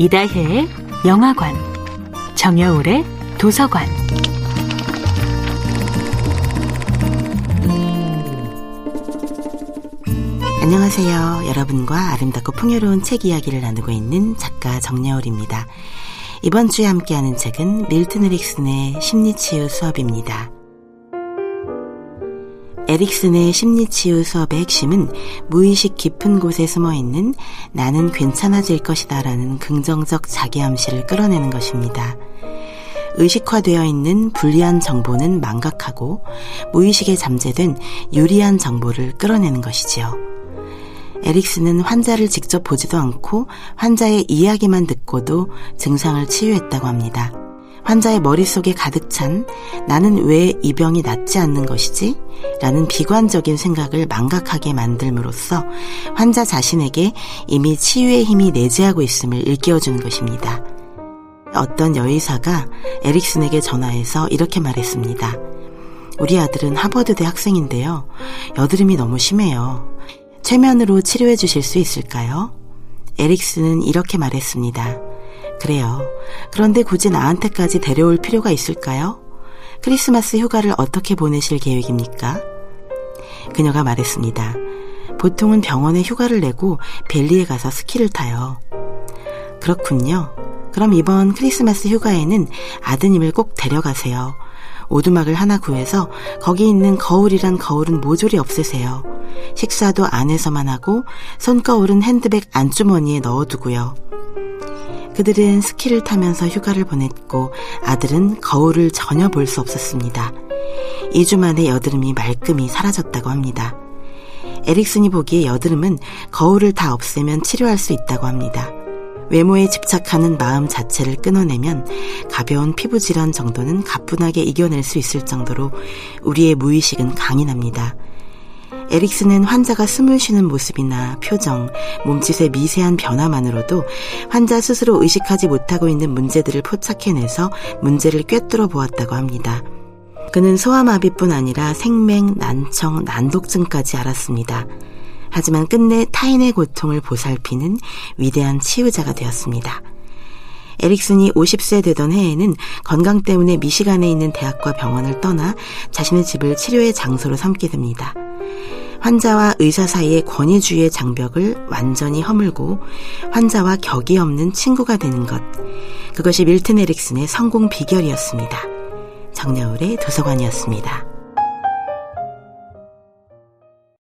이다혜의 영화관, 정여울의 도서관. 안녕하세요. 여러분과 아름답고 풍요로운 책 이야기를 나누고 있는 작가 정여울입니다. 이번 주에 함께하는 책은 밀튼 에릭슨의 심리치유 수업입니다. 에릭슨의 심리치유 수업의 핵심은 무의식 깊은 곳에 숨어 있는 나는 괜찮아질 것이다 라는 긍정적 자기암시를 끌어내는 것입니다. 의식화되어 있는 불리한 정보는 망각하고 무의식에 잠재된 유리한 정보를 끌어내는 것이지요. 에릭슨은 환자를 직접 보지도 않고 환자의 이야기만 듣고도 증상을 치유했다고 합니다. 환자의 머릿속에 가득 찬 나는 왜 이 병이 낫지 않는 것이지? 라는 비관적인 생각을 망각하게 만들므로써 환자 자신에게 이미 치유의 힘이 내재하고 있음을 일깨워주는 것입니다. 어떤 여의사가 에릭슨에게 전화해서 이렇게 말했습니다. 우리 아들은 하버드대 학생인데요. 여드름이 너무 심해요. 최면으로 치료해 주실 수 있을까요? 에릭슨은 이렇게 말했습니다. 그래요. 그런데 굳이 나한테까지 데려올 필요가 있을까요? 크리스마스 휴가를 어떻게 보내실 계획입니까? 그녀가 말했습니다. 보통은 병원에 휴가를 내고 벨리에 가서 스키를 타요. 그렇군요. 그럼 이번 크리스마스 휴가에는 아드님을 꼭 데려가세요. 오두막을 하나 구해서 거기 있는 거울이란 거울은 모조리 없애세요. 식사도 안에서만 하고 손거울은 핸드백 안주머니에 넣어두고요. 그들은 스키를 타면서 휴가를 보냈고 아들은 거울을 전혀 볼 수 없었습니다. 2주 만에 여드름이 말끔히 사라졌다고 합니다. 에릭슨이 보기에 여드름은 거울을 다 없애면 치료할 수 있다고 합니다. 외모에 집착하는 마음 자체를 끊어내면 가벼운 피부 질환 정도는 가뿐하게 이겨낼 수 있을 정도로 우리의 무의식은 강인합니다. 에릭슨은 환자가 숨을 쉬는 모습이나 표정, 몸짓의 미세한 변화만으로도 환자 스스로 의식하지 못하고 있는 문제들을 포착해내서 문제를 꿰뚫어 보았다고 합니다. 그는 소아마비뿐 아니라 생맹, 난청, 난독증까지 알았습니다. 하지만 끝내 타인의 고통을 보살피는 위대한 치유자가 되었습니다. 에릭슨이 50세 되던 해에는 건강 때문에 미시간에 있는 대학과 병원을 떠나 자신의 집을 치료의 장소로 삼게 됩니다. 환자와 의사 사이의 권위주의의 장벽을 완전히 허물고 환자와 격이 없는 친구가 되는 것. 그것이 밀튼 에릭슨의 성공 비결이었습니다. 정여울의 도서관이었습니다.